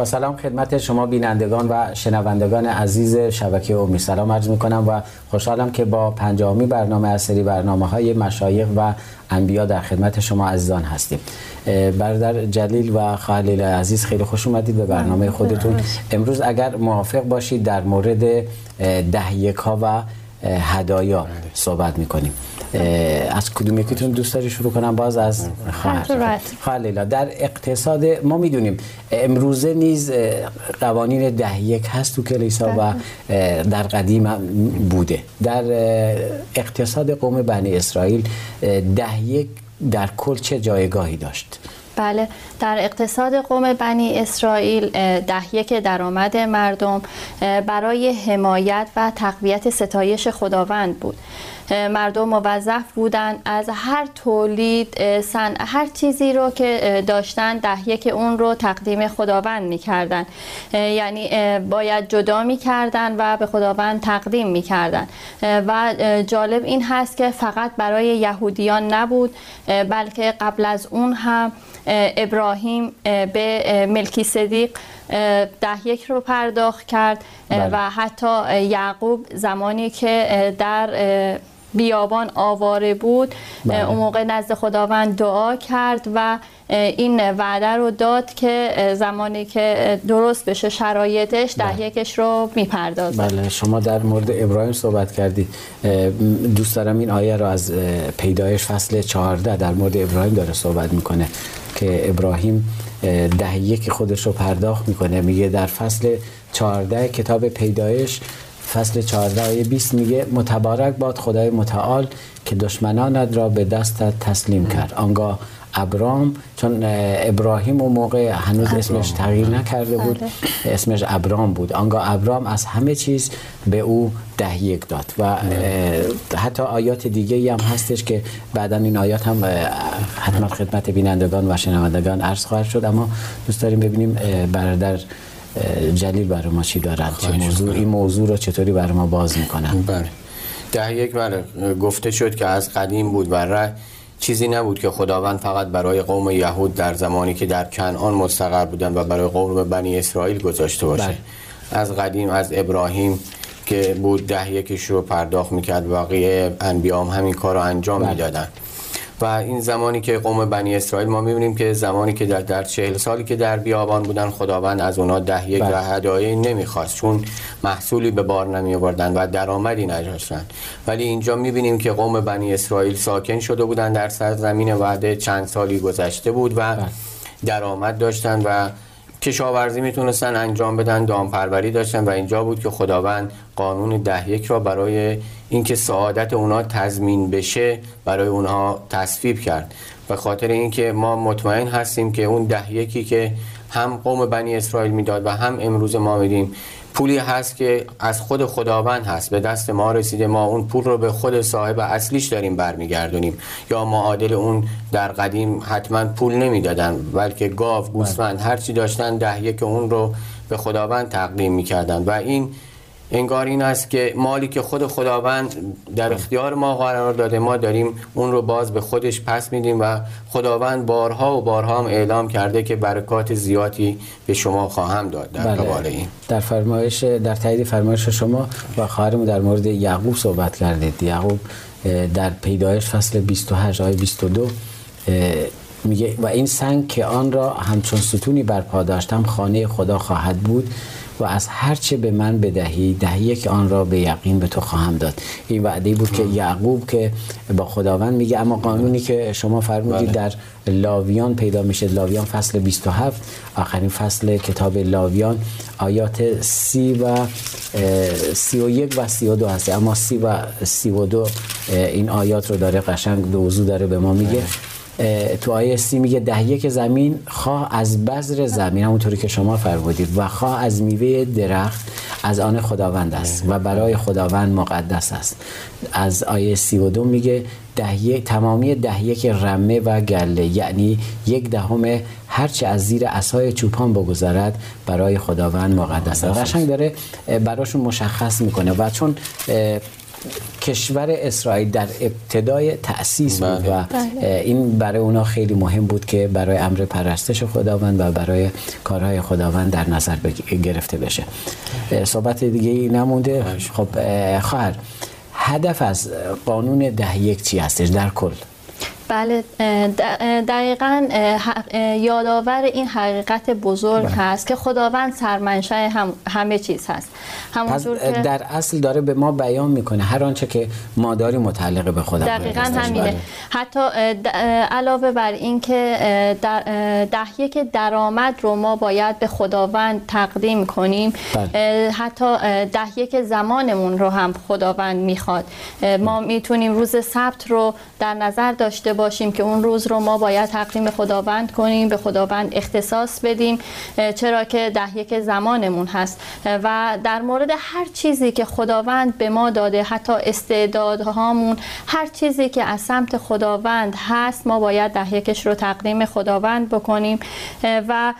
با سلام خدمت شما بینندگان و شنوندگان عزیز شبکه امی سلام عرض می‌کنم و خوشحالم که با پنجامی برنامه از سری برنامه های مشایخ و انبیا در خدمت شما عزیزان هستیم. برادر جلیل و خلیل عزیز خیلی خوش اومدید به برنامه خودتون. امروز اگر موافق باشید در مورد ده ها و هدایا صحبت می‌کنیم. از کدوم یکیتون دوست داری شروع کنم؟ باز از خواهر. در اقتصاد ما می‌دونیم امروزه نیز قوانین ده یک هست تو کلیسا و بله. در قدیم بوده. در اقتصاد قوم بنی اسرائیل ده یک در کل چه جایگاهی داشت؟ بله در اقتصاد قوم بنی اسرائیل ده یک درآمد مردم برای حمایت و تقویت ستایش خداوند بود. مردم موظف بودن از هر تولید سن هر چیزی رو که داشتن ده یک اون رو تقدیم خداوند می‌کردن یعنی باید جدا می‌کردن و به خداوند تقدیم می‌کردن و جالب این هست که فقط برای یهودیان نبود بلکه قبل از اون هم ابراهیم به ملکی صدیق ده یک رو پرداخت کرد بله. و حتی یعقوب زمانی که در بیابان آواره بود بله. اون موقع نزد خداوند دعا کرد و این وعده رو داد که زمانی که درست بشه شرایطش ده بله. یکش رو می‌پردازه بله شما در مورد ابراهیم صحبت کردید دوست دارم این آیه رو از پیدایش فصل 14 در مورد ابراهیم داره صحبت می‌کنه که ابراهیم ده یک خودش رو پرداخت می‌کنه میگه در فصل 14 کتاب پیدایش فصل 14 آیه 20 میگه متبارک باد خدای متعال که دشمنانت را به دستت تسلیم کرد. آنگاه ابرام چون ابراهیم اون موقع هنوز اسمش تغییر نکرده بود آره. اسمش ابرام بود. آنگاه ابرام از همه چیز به او ده یک داد و حتی آیات دیگه هم هستش که بعدا این آیات هم حتما خدمت بینندگان و شنوندگان عرض خواهد شد. اما دوست داریم ببینیم برادر جلیل برای ما چی دارد چه موضوع؟ این موضوع رو چطوری برای ما باز می‌کنن بله. ده یک بله. گفته شد که از قدیم بود و چیزی نبود که خداوند فقط برای قوم یهود در زمانی که در کنعان مستقر بودن و برای قوم بنی اسرائیل گذاشته باشه بله. از قدیم از ابراهیم که بود ده یکش رو پرداخت می‌کرد. بقیه انبیام همین کار رو انجام بله. می‌دادن و این زمانی که قوم بنی اسرائیل ما می‌بینیم که زمانی که در, در چهل سالی که در بیابان بودن خداوند از اونا ده یک بله. و هدایه نمی‌خواست چون محصولی به بار نمی آوردن و درآمدی نداشتن ولی اینجا می‌بینیم که قوم بنی اسرائیل ساکن شده بودن در سرزمین وعده چند سالی گذشته بود و بله. درآمد داشتن و کشاورزی می‌تونستن انجام بدن دامپروری داشتن و اینجا بود که خداوند قانون ده یک را برای اینکه سعادت اونها تضمین بشه برای اونها تصویب کرد. به خاطر اینکه ما مطمئن هستیم که اون ده یکی که هم قوم بنی اسرائیل می‌داد و هم امروز ما میدیم پولی هست که از خود خداوند هست. به دست ما رسیده. ما اون پول رو به خود صاحب اصلیش داریم برمیگردونیم. یا معادل اون در قدیم حتما پول نمی‌دادن. بلکه گاو گوسفند هر چی داشتن ده یک اون رو به خداوند تقدیم می‌کردن. و این انگار این است که مالی که خود خداوند در اختیار ما قرار داده ما داریم اون رو باز به خودش پس میدیم و خداوند بارها و بارها هم اعلام کرده که برکات زیادی به شما خواهم داد. در بله. این. در فرمایش در تایید فرمایش شما و خواهرمون در مورد یعقوب صحبت کردید. یعقوب در پیدایش فصل 28 آیه 22 میگه و این سنگ که آن را همچون ستونی برپا داشتم خانه خدا خواهد بود و از هرچه به من بدهی دهی که آن را به یقین به تو خواهم داد. این وعده بود که یعقوب که با خداوند میگه اما قانونی که شما فرمودید بله. در لاویان پیدا میشه لاویان فصل 27 آخرین فصل کتاب لاویان آیات سی و سی و یک و سی و دو هست. اما سی و سی و دو این آیات رو داره قشنگ دوزو داره به ما میگه. تو آیه سی میگه ده یک زمین خواه از بذر زمین همونطوری که شما فرمودید. و خواه از میوه درخت از آن خداوند است و برای خداوند مقدس است. از آیه سی و دو میگه ده تمامی ده یک رمه و گله. یعنی یک دهم هرچه از زیر اسای چوپان بگذارد برای خداوند مقدس است. قشنگ داره براشون مشخص می‌کنه. و چون کشور اسرائیل در ابتدای تأسیس بود بله. و بله. این برای اونا خیلی مهم بود که برای امر پرستش خداوند و برای کارهای خداوند در نظر گرفته بشه صحبت دیگه ای نمونده. خب خواهر هدف از قانون ده یک چی هستش در کل بله دقیقا یادآور این حقیقت بزرگ بله. هست که خداوند سرمنشأ هم همه چیز هست همونجور که در اصل داره به ما بیان می‌کنه هر آنچه که ما داریم متعلق به خدا دقیقا همینه بله. حتی علاوه بر این که دهیه که درآمد رو ما باید به خداوند تقدیم کنیم بله. حتی دهیه که زمانمون رو هم خداوند می‌خواد ما می‌تونیم روز سبت رو در نظر داشته باشیم که اون روز رو ما باید تقدیم خداوند کنیم به خداوند اختصاص بدیم چرا که ده یک زمانمون هست. و در مورد هر چیزی که خداوند به ما داده حتی استعدادهامون هر چیزی که از سمت خداوند هست ما باید ده یکش رو تقدیم خداوند بکنیم. و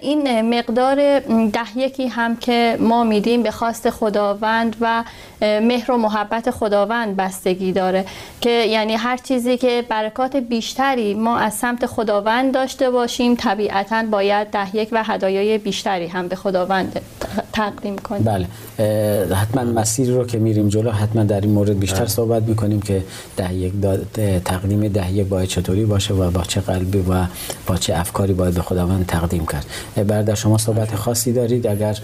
این مقدار ده یکی هم که ما میدیم به خواست خداوند و مهر و محبت خداوند بستگی داره. که یعنی هر چیزی که برکات بیشتری ما از سمت خداوند داشته باشیم. طبیعتا باید ده یک و هدایای بیشتری هم به خداوند تقدیم کنیم. بله. حتما مسیر رو که میریم جلو حتما در این مورد بیشتر بله. صحبت می‌کنیم که ده یک تقدیم ده یک باید چطوری باشه و با چه قلبی و با چه افکاری باید به خداوند تقدیم کرد. بعد شما صحبت خاصی دارید؟ اگر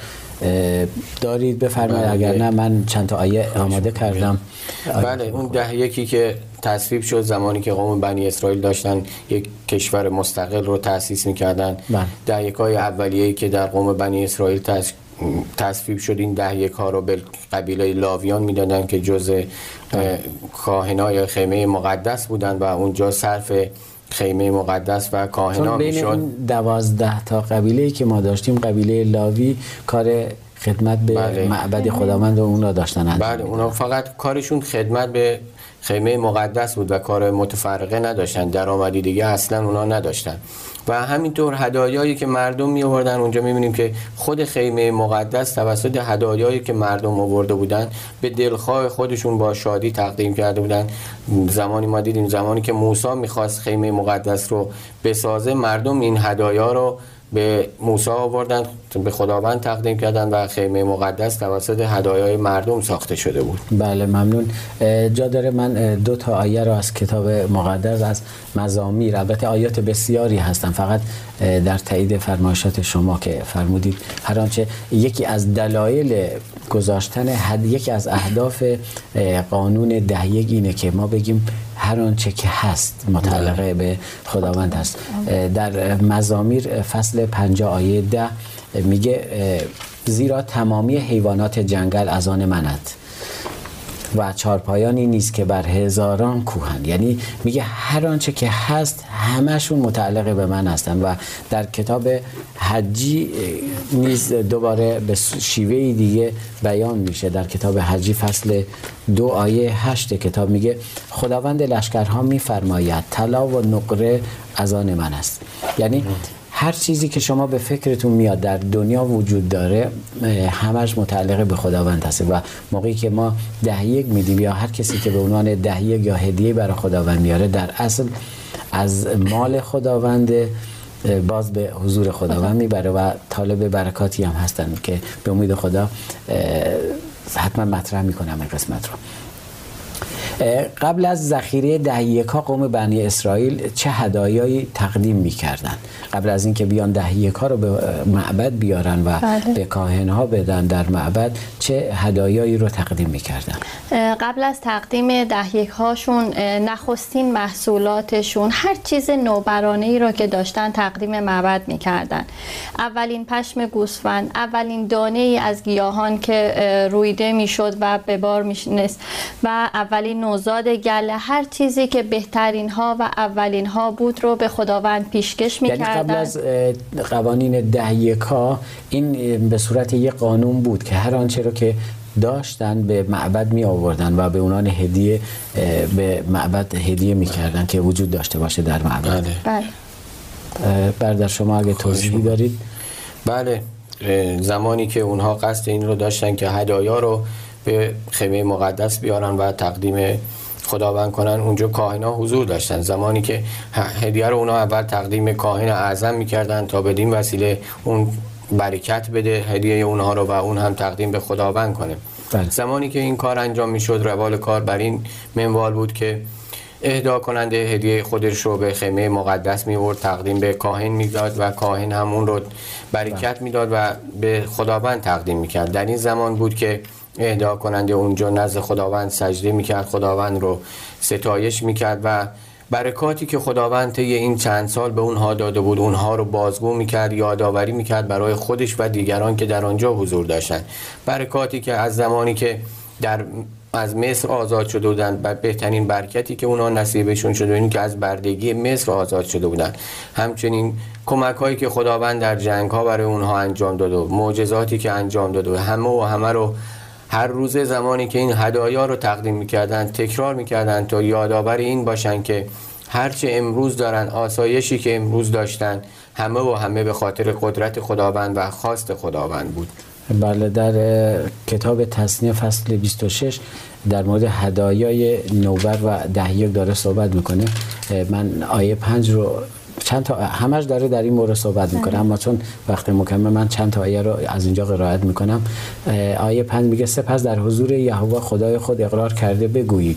دارید بفرمایید. بله. اگر نه من چند تا آیه آماده کردم. بله اون ده یکی که تصویب شد زمانی که قوم بنی اسرائیل داشتن یک کشور مستقل رو تأسیس می‌کردن بله. ده یک های اولیه‌ای که در قوم بنی اسرائیل تصویب شد این ده یک ها رو به قبیله لاویان می‌دادن که جز کاهنای خیمه مقدس بودن و اونجا صرف خیمه مقدس و کاهنا می‌شد اون دوازده تا قبیله که ما داشتیم قبیله لاوی کار خدمت به بله. معبد خداوند و اون را داشتن بله اونا فقط کارشون خدمت به خیمه مقدس بود و کار متفرقه نداشتن درآمدی دیگه اصلا اونا نداشتن. و همینطور هدایایی که مردم می آوردن اونجا می‌بینیم که خود خیمه مقدس توسط هدایایی که مردم آورده بودن به دلخواه خودشون با شادی تقدیم کرده بودن. زمانی ما دیدیم زمانی که موسی می‌خواست خیمه مقدس رو بسازه مردم این هدایا رو به موسی آوردن. به خداوند تقدیم کردن و خیمه مقدس توسط هدایای مردم ساخته شده بود. بله ممنون. جا داره من دو تا آیه رو از کتاب مقدس از مزامیر البته آیات بسیاری هستن. فقط در تایید فرمایشات شما که فرمودید. هر آنچه یکی از دلایل گذاشتن یکی از اهداف قانون دهیگ اینه که ما بگیم هر آنچه که هست متعلقه بله. به خداوند هست. در مزامیر فصل 50 آیه ده میگه زیرا تمامی حیوانات جنگل از آن منند و چارپایانی نیست که بر هزاران کوهن یعنی میگه هر آنچه که هست همشون متعلق به من هستن و در کتاب حجی نیز دوباره به شیوه دیگه بیان میشه. در کتاب حجی فصل دو آیه هشت کتاب میگه خداوند لشکرها میفرماید طلا و نقره از آن من است. یعنی هر چیزی که شما به فکرتون میاد در دنیا وجود داره همش متعلق به خداوند هست و موقعی که ما دهیگ میدیم یا هر کسی که به عنوان دهیگ یا هدیه برای خداوند میاره در اصل از مال خداوند باز به حضور خداوند می‌بره و طالب برکاتی هم هستن که به امید خدا حتما مطرح می‌کنم این قسمت رو. قبل از ذخیره دهیکا قوم بنی اسرائیل چه هدایایی تقدیم می‌کردن قبل از اینکه بیان دهیکا رو به معبد بیارن و بله. به کاهنها بدن در معبد چه هدایایی رو تقدیم می‌کردن قبل از تقدیم دهیک هاشون نخستین محصولاتشون هر چیز نوبرانه ای رو که داشتن تقدیم معبد می‌کردن. اولین پشم گوسفند اولین دانه ای از گیاهان که رویده می‌شد و به بار میشنست و اولین نوزاد گله هر چیزی که بهترین ها و اولین ها بود رو به خداوند پیشکش یعنی قبل از قوانین ده یکا این به صورت یک قانون بود که هر آنچه رو که داشتن به معبد می آوردن و به اونان هدیه به معبد هدیه می کردن که وجود داشته باشه در معبد. بله. بله. اه، برادر شما اگه توضیحی دارید. بله. زمانی که اونها قصد این رو داشتن که هدایا رو به خیمه مقدس بیارن و تقدیم خداوند کنن. اونجا کاهنا حضور داشتن. زمانی که هدیه رو اونها اول تقدیم کاهن اعظم می‌کردن تا بدین وسیله اون برکت بده هدیه اونها رو و اون هم تقدیم به خداوند کنه. بله. زمانی که این کار انجام می‌شد روال کار بر این منوال بود که اهدا کننده هدیه خودش رو به خیمه مقدس میورد تقدیم به کاهن می‌داد و کاهن هم اون رو برکت می‌داد و به خداوند تقدیم می‌کرد. در این زمان بود که اهدا کننده اونجا نزد خداوند سجده می‌کرد خداوند رو ستایش می‌کرد و برکاتی که خداوند طی این چند سال به اونها داده بود اونها رو بازگو می‌کرد یادآوری می‌کرد برای خودش و دیگران که در آنجا حضور داشتند. برکاتی که از زمانی که در از مصر آزاد شده بودن و بهترین برکتی که اونا نصیبشون شده این که از بردگی مصر آزاد شده بودن همچنین کمک هایی که خداوند در جنگ ها برای اونها انجام داده معجزاتی که انجام داده همه و همه رو هر روزه زمانی که این هدایا رو تقدیم می‌کردن تکرار می‌کردن تا یادآور این باشن که هرچه امروز دارن آسایشی که امروز داشتن همه و همه به خاطر قدرت خداوند و خواست خداوند بود. بله در کتاب تصنیه فصل 26 در مورد هدایای نوبر و ده یک داره صحبت می‌کنه. من آیه پنج رو چند تا همش داره در این مورد صحبت می‌کنه. اما چون وقت مکمل من چند تا آیه رو از اینجا قرائت می‌کنم. آیه پنج میگه سپس در حضور یهوه خدای خود اقرار کرده بگویید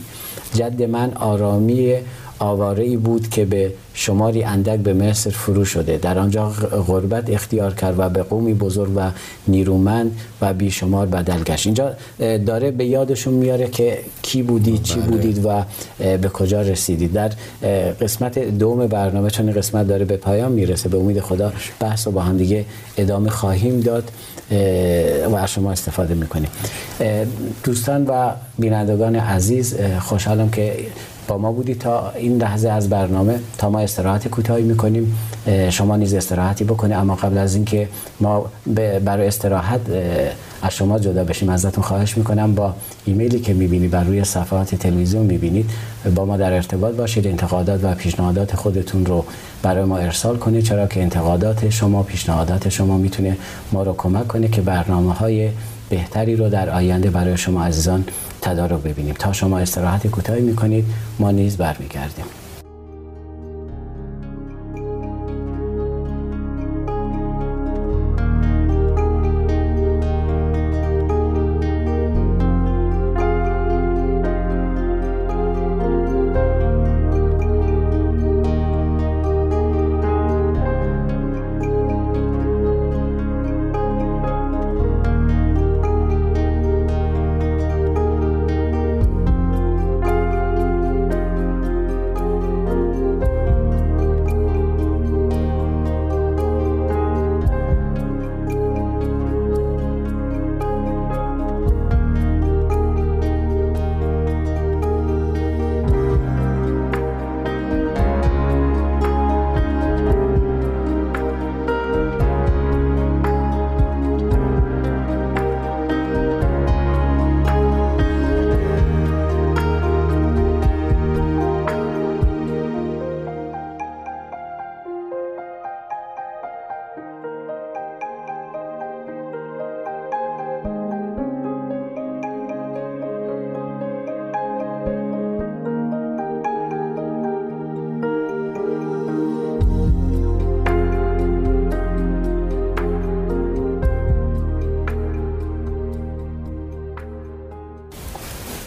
جد من آرامی آواره ای بود که به شماری اندک به مصر فرو شده. در آنجا غربت اختیار کرد و به قومی بزرگ و نیرومند و بیشمار بدل گشت. اینجا داره به یادشون میاره که کی بودید چی بودید و به کجا رسیدید. در قسمت دوم برنامه چون قسمت داره به پایان می‌رسه به امید خدا بحث رو با هم دیگه ادامه خواهیم داد و از شما استفاده می‌کنیم. دوستان و بینندگان عزیز خوشحالم که با ما بودی تا این لحظه از برنامه تا ما استراحت کوتاهی می‌کنیم. شما نیز استراحتی بکنید اما قبل از اینکه ما برای استراحت از شما جدا بشیم. ازتون خواهش می‌کنم با ایمیلی که می‌بینید بر روی صفحات تلویزیون می‌بینید با ما در ارتباط باشید. انتقادات و پیشنهادات خودتون رو برای ما ارسال کنید. چرا که انتقادات شما پیشنهادات شما می‌تونه ما رو کمک کنه که برنامه های بهتری رو در آینده برای شما عزیزان تدارک ببینیم. تا شما استراحت کوتاهی می‌کنید ما نیز برمیگردیم.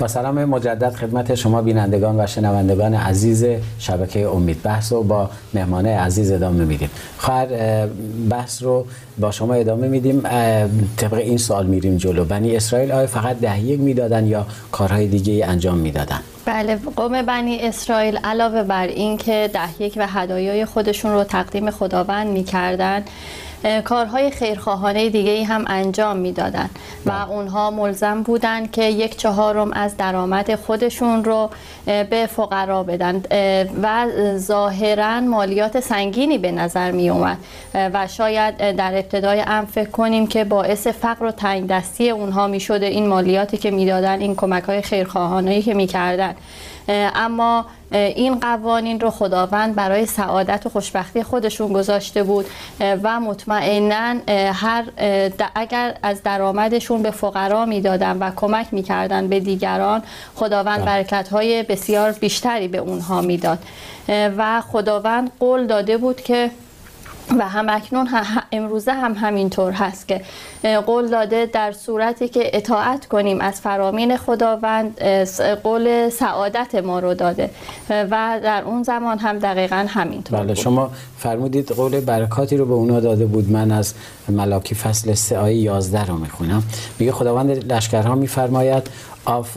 با سلام مجدد خدمت شما بینندگان و شنوندگان عزیز شبکه امید. بحث رو با مهمانه عزیز ادامه میدیم. خواهر اه، بحث رو با شما ادامه میدیم. طبق این سوال میریم جلو. بنی اسرائیل آیا فقط ده یک می‌دادن یا کارهای دیگه انجام می‌دادن؟ بله قوم بنی اسرائیل علاوه بر این که ده یک و هدایای خودشون رو تقدیم خداوند می‌کردن کارهای خیرخواهانه دیگه ای هم انجام می‌دادن. و بله. اونها ملزم بودن که یک چهارم از درآمد خودشون رو به فقرا بدن. و ظاهرا مالیات سنگینی به نظر می اومد و شاید در ابتدای ام فکر کنیم که باعث فقر و تنگ دستی اونها می شده این مالیاتی که می‌دادن این کمک های خیرخواهانه که می‌کردن. اما این قوانین رو خداوند برای سعادت و خوشبختی خودشون گذاشته بود و مطمئنا هر اگر از درآمدشون به فقرا می‌دادن و کمک می‌کردن به دیگران خداوند. برکت های بسیار بیشتری به اونها می‌داد و خداوند قول داده بود که و هم اکنون امروزه هم همینطور هست که قول داده در صورتی که اطاعت کنیم از فرامین خداوند قول سعادت ما رو داده. و در اون زمان هم دقیقا همینطور. بله. شما فرمودید قول برکاتی رو به اونا داده بود. من از ملاکی فصل 3 آیه 11 رو می‌خونم. میگه خداوند لشکرها میفرماید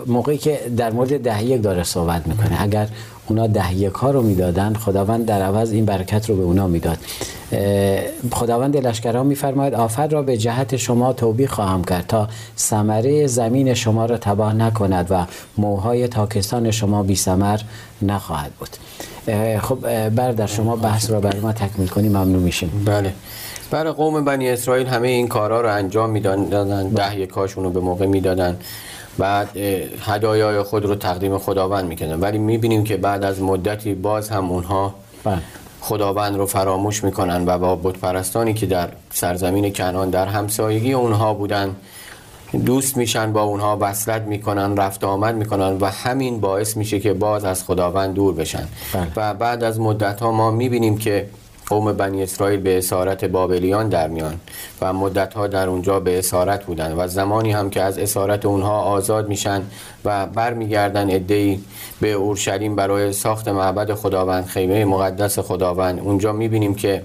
موقعی که در مورد ده داره صحبت می‌کنه. اگر اونا ده یک ها رو می‌دادن خداوند در عوض این برکت رو به اونا می‌داد. خداوند لشکرها میفرماید آفر را به جهت شما توبیخ خواهم کرد تا ثمره زمین شما را تباه نکند و موهای تاکستان شما بی ثمر نخواهد بود. خب بردر شما بحث را برای ما تکمیل کنیم ممنون میشیم. بله. برای قوم بنی اسرائیل همه این کارا رو انجام می‌دادن ده یکاشون رو به موقع می‌دادن. بعد هدایای خود رو تقدیم خداوند می‌کنن ولی می‌بینیم که بعد از مدتی باز هم اونها بله. خداوند رو فراموش می‌کنن و با بت پرستانی که در سرزمین کنان در همسایگی اونها بودن دوست میشن با اونها وصلت می‌کنن رفت آمد می‌کنن و همین باعث میشه که باز از خداوند دور بشن بله. و بعد از مدت ها ما می‌بینیم که قوم بنی اسرائیل به اسارت بابلیان در میان و مدت ها در اونجا به اسارت بودن و زمانی هم که از اسارت اونها آزاد میشن و برمیگردن ادهی به اورشلیم برای ساخت معبد خداوند خیمه مقدس خداوند اونجا می‌بینیم که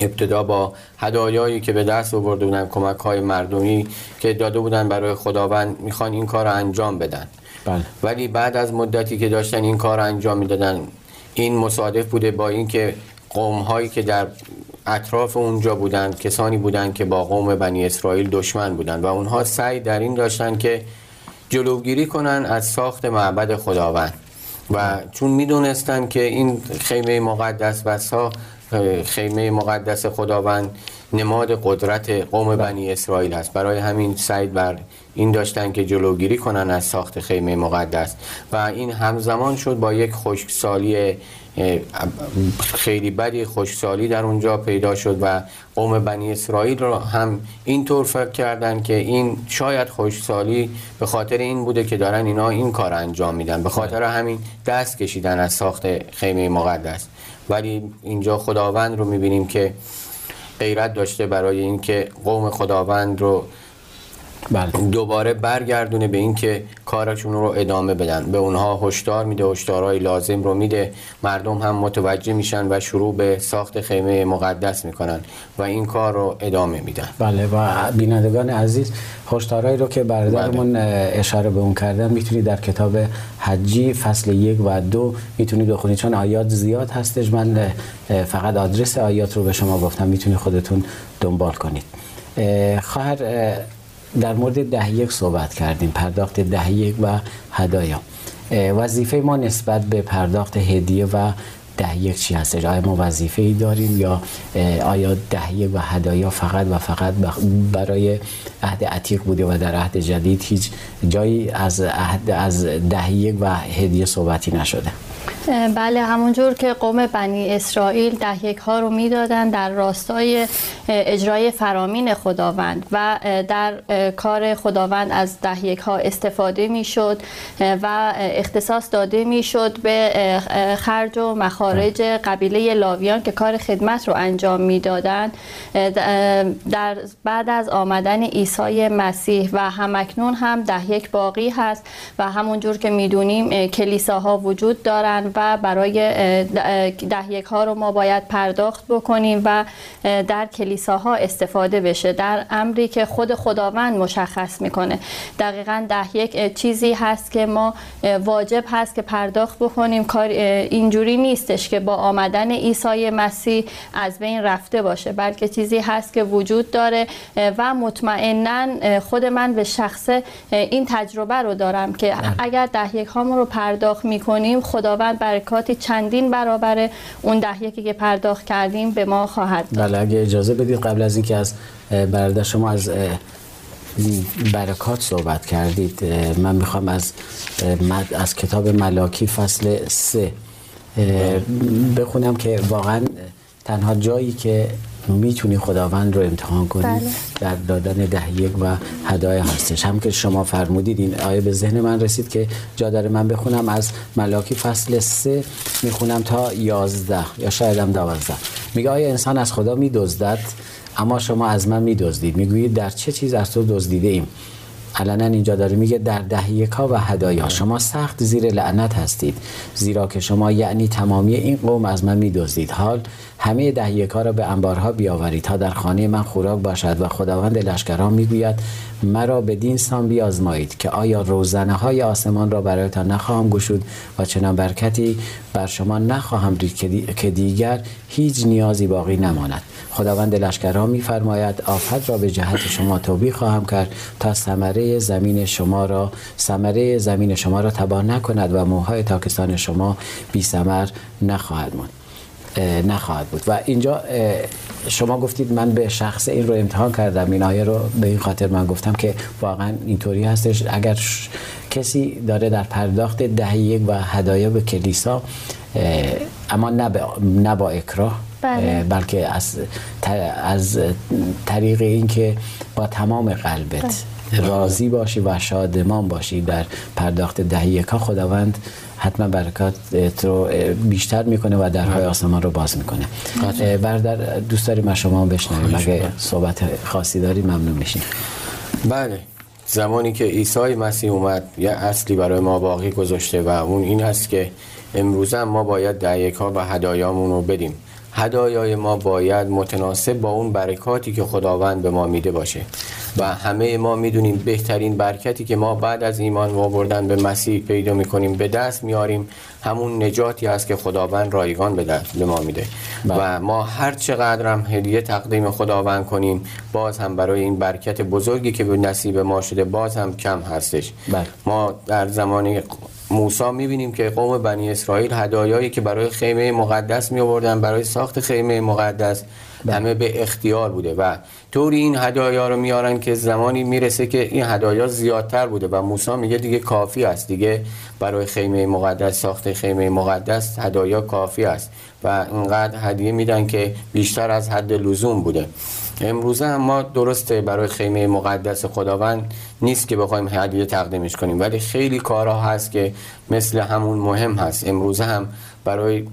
ابتدا با هدایایی که به دست آورده بودن کمک های مردمی که داده بودن برای خداوند می‌خوان این کار رو انجام بدن بله. ولی بعد از مدتی که داشتن این کار رو انجام می‌دادن این مصادف بوده با اینکه قوم هایی که در اطراف اونجا بودند کسانی بودند که با قوم بنی اسرائیل دشمن بودند و اونها سعی در این داشتن که جلوگیری کنن از ساخت معبد خداوند. و چون می‌دونستن که این خیمه مقدس و سا خیمه مقدس خداوند نماد قدرت قوم بنی اسرائیل هست برای همین سعی بر این داشتن که جلوگیری کنن از ساخت خیمه مقدس. و این همزمان شد با یک خشکسالی خیلی بدی خوشسالی در اونجا پیدا شد و قوم بنی اسرائیل رو هم اینطور فکر کردن که این شاید خوشسالی به خاطر این بوده که دارن اینا این کار انجام میدن. به خاطر همین دست کشیدن از ساخت خیمه مقدس. ولی اینجا خداوند رو می‌بینیم که غیرت داشته برای اینکه قوم خداوند رو بله. دوباره برگردونه به اینکه کارشون رو ادامه بدن. به اونها هشدار میده هشدارهای لازم رو میده. مردم هم متوجه میشن و شروع به ساخت خیمه مقدس می‌کنن و این کار رو ادامه میدن. بله و بینندگان عزیز هشدارهایی رو که برادرمون بله. اشاره به اون کردن می‌تونید در کتاب حجی فصل یک و دو می‌تونید بخونید. چون آیات زیاد هستش من فقط آدرس آیات رو به شما گفتم. می‌تونید خودتون دنبال کنید. خواهر در مورد ده یک صحبت کردیم پرداخت ده یک و هدایا. وظیفه ما نسبت به پرداخت هدیه و ده یک چی هستش؟ آیا ما وظیفه ای داریم یا آیا ده یک و هدایا فقط و فقط برای عهد عتیق بوده و در عهد جدید هیچ جایی از عهد از ده یک و هدیه صحبتی نشده؟ بله همونجور که قوم بنی اسرائیل دهیک ها رو می‌دادن در راستای اجرای فرامین خداوند و در کار خداوند از دهیک ها استفاده می‌شد و اختصاص داده می‌شد به خرج و مخارج قبیله لاویان که کار خدمت رو انجام می‌دادند. در بعد از آمدن عیسی مسیح و همکنون هم دهیک باقی هست و همونجور که می‌دونیم کلیساها وجود دارند. و برای دهیک ها رو ما باید پرداخت بکنیم و در کلیساها استفاده بشه در امری که خود خداوند مشخص می‌کنه دقیقا دهیک چیزی هست که ما واجب هست که پرداخت بکنیم کار اینجوری نیستش که با آمدن عیسی مسیح از بین رفته باشه بلکه چیزی هست که وجود داره و مطمئنا خود من به شخص این تجربه رو دارم که بله. اگر ده یک رو پرداخت می‌کنیم خداوند برکاتی چندین برابر اون ده یکی که پرداخت کردیم به ما خواهد داد. بله اگه اجازه بدید قبل از اینکه از برادر شما از برکات صحبت کردید من می‌خوام از از کتاب ملاکی فصل سه بخونم که واقعا تنها جایی که می‌تونی خداوند رو امتحان کنی بله. در دادن ده یک و هدایای هستش. هم که شما فرمودید این آیه به ذهن من رسید که جا داره من بخونم. از ملاکی فصل سه می‌خونم تا یازده یا شاید هم دوازده. میگه آیا انسان از خدا میدزدد؟ اما شما از من میدزدید. می‌گویید در چه چیز از تو دزدیده ایم؟ علنا اینجا داره میگه در دهیکا و هدایا شما سخت زیر لعنت هستید زیرا که شما یعنی تمامی این قوم از من میدزدید. حال همه دهیکا را به انبارها بیاورید تا در خانه من خوراک باشد و خداوند لشکران می‌گوید مرا به دین سان بیازمایید که آیا روزنه های آسمان را برایتان نخواهم گشود و چنان برکتی بر شما نخواهم رید که دیگر هیچ نیازی باقی نماند. خداوند لشکرها میفرماید آفت را به جهت شما توبی خواهم کرد تا ثمره زمین شما را ثمره زمین شما را تباه نکند و موهای تاکستان شما بی ثمر نخواهد ماند. نخواهد بود و اینجا شما گفتید من به شخص این رو امتحان کردم این آیه رو به این خاطر من گفتم که واقعا اینطوری هستش اگر کسی داره در پرداخت دهی و هدایا به کلیسا اما نه با اکراه بله. بلکه از از طریق اینکه با تمام قلبت بله. راضی باشی و شادمان باشی در پرداخت دهیکا خداوند حتما برکات رو بیشتر می‌کنه و درهای بله. آسمان رو باز می‌کنه. بردر دوست داریم از شما بشنویم؟ اگه صحبت خاصی داری ممنون میشیم. بله. زمانی که عیسی مسیح اومد یه اصلی برای ما باقی گذاشته و اون این هست که امروز ما باید دهیکا و هدایامون رو بدیم. هدایای ما باید متناسب با اون برکاتی که خداوند به ما میده باشه و همه ما می‌دونیم بهترین برکتی که ما بعد از ایمان بردن به مسیح پیدا می‌کنیم به دست میاریم همون نجاتی است که خداوند رایگان به دست به ما میده بله. و ما هر چقدر هم هدیه تقدیم خداوند کنیم باز هم برای این برکت بزرگی که به نصیب ما شده باز هم کم هستش بله. ما در زمان موسی می‌بینیم که قوم بنی اسرائیل هدایایی که برای خیمه مقدس می آوردن برای ساخت خیمه مقدس بله. همه به اختیار بوده و طوری این هدایا رو میارن که زمانی می‌رسه که این هدایا زیادتر بوده و موسی میگه دیگه کافی است دیگه برای خیمه مقدس ساخت خیمه مقدس هدایا کافی است و اینقدر هدیه میدن که بیشتر از حد لزوم بوده امروزه هم ما درسته برای خیمه مقدس خداوند نیست که بخوایم هدیه تقدیمش کنیم ولی خیلی کارها هست که مثل همون مهم هست. امروزه هم برای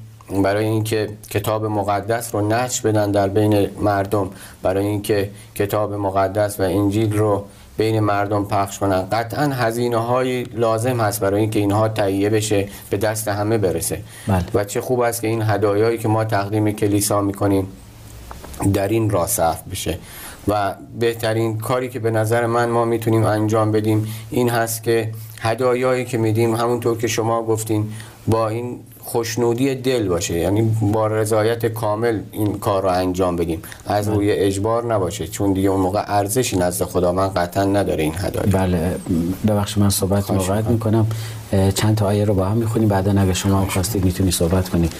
برای اینکه کتاب مقدس رو نشر بدن در بین مردم برای اینکه کتاب مقدس و انجیل رو بین مردم پخش کنن. قطعا هزینه های لازم هست برای اینکه اینها تهیه بشه به دست همه برسه. بله. و چه خوب است که این هدایایی که ما تقدیم کلیسا می‌کنیم در این راه صرف بشه. و بهترین کاری که به نظر من ما می‌تونیم انجام بدیم این هست که هدایایی که میدیم همونطور که شما گفتین با این خوشنودی دل باشه. یعنی با رضایت کامل این کار رو انجام بدیم. از روی اجبار نباشه. چون دیگه اون موقع ارزشی نزد خدا من قطعا نداره این هدایت بله. ببخشید من صحبت موقعیت می‌کنم. چند تا آیه رو با هم می‌خونیم. بعدا اگه شما خواستید می‌تونی صحبت کنید.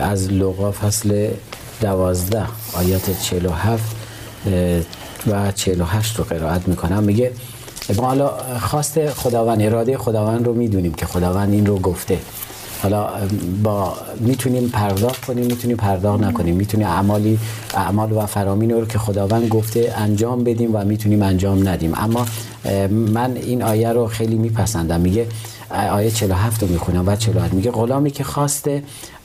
از لوقا فصل دوازده آیات 47 و 48 رو قرائت می‌کنم. میگه ما حالا خواست خداوند اراده خداوند رو می‌دونیم که خداوند این رو گفته. حالا با می‌تونیم پرداخت کنیم می‌تونیم پرداخت نکنیم. می‌تونیم اعمالی اعمال و فرامین رو که خداوند گفته انجام بدیم و می‌تونیم انجام ندیم. اما من این آیه رو خیلی میپسندم. میگه آیه 47 رو می‌خونم و 48 میگه غلامی که خواسته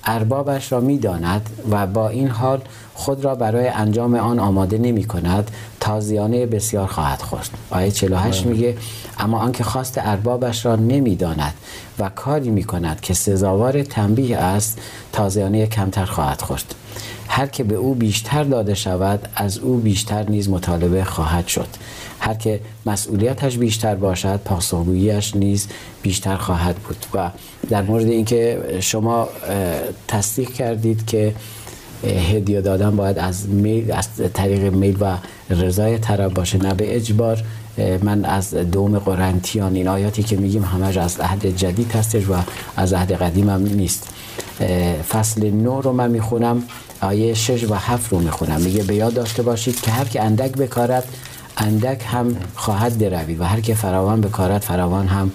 اربابش را می‌داند و با این حال خود را برای انجام آن آماده نمی کند تازیانه بسیار خواهد خورد. آیه 48 میگه اما آنکه خواست اربابش را نمی‌داند و کاری می کند که سزاوار تنبیه است تازیانه کمتر خواهد خورد. هر که به او بیشتر داده شود از او بیشتر نیز مطالبه خواهد شد. هر که مسئولیتش بیشتر باشد پاسخگوییش نیز بیشتر خواهد بود. و در مورد اینکه شما تصدیق کردید که هدیه دادن باید از میل از طریق میل و رضای طرف باشه نه به اجبار. من از دوم قرنتیان این آیاتی که میگیم همش از عهد جدید هستش و از عهد قدیم هم نیست. فصل نو رو من می‌خونم آیه 6 و 7 رو می‌خونم. میگه به یاد داشته باشید که هر که اندک بکارد اندک هم خواهد دروید و هر که فراوان بکارد فراوان هم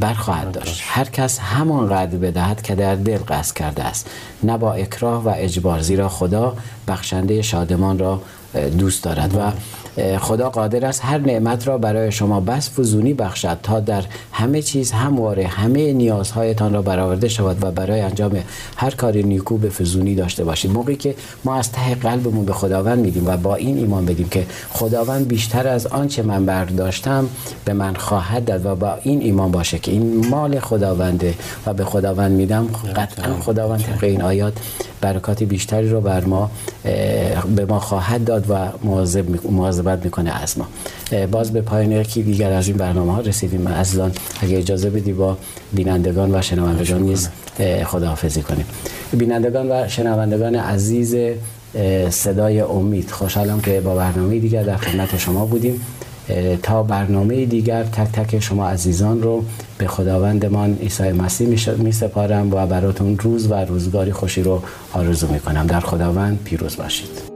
برخواهد داشت. هر کس همان قدر بدهد که در دل قصد کرده است. نه با اکراه و اجبار زیرا خدا بخشنده شادمان را دوست دارد و خدا قادر است هر نعمت را برای شما بس فزونی بخشد تا در همه چیز همواره همه نیازهایتان را برآورده شود و برای انجام هر کاری نیکو به فزونی داشته باشید. موقعی که ما از ته قلبمون به خداوند میدیم و با این ایمان بدیم که خداوند بیشتر از آنچه من برداشتم به من خواهد داد و با این ایمان باشه که این مال خداونده و به خداوند میدم قطعا خداوند طبق این آیات برکات بیشتری رو بر ما به ما خواهد داد و مواظبت می‌کنه از ما. باز به پایان یکی دیگر از این برنامه ها رسیدیم عزیزان اگه اجازه بدی با بینندگان و شنوندگان نیز خداحافظی کنیم. بینندگان و شنوندگان عزیز صدای امید خوشحالم که با برنامه دیگر در خدمت شما بودیم. تا برنامه دیگر تک تک شما عزیزان رو به خداوندمان عیسی مسیح می سپارم و براتون روز و روزگاری خوشی رو آرزو می کنم در خداوند پیروز باشید.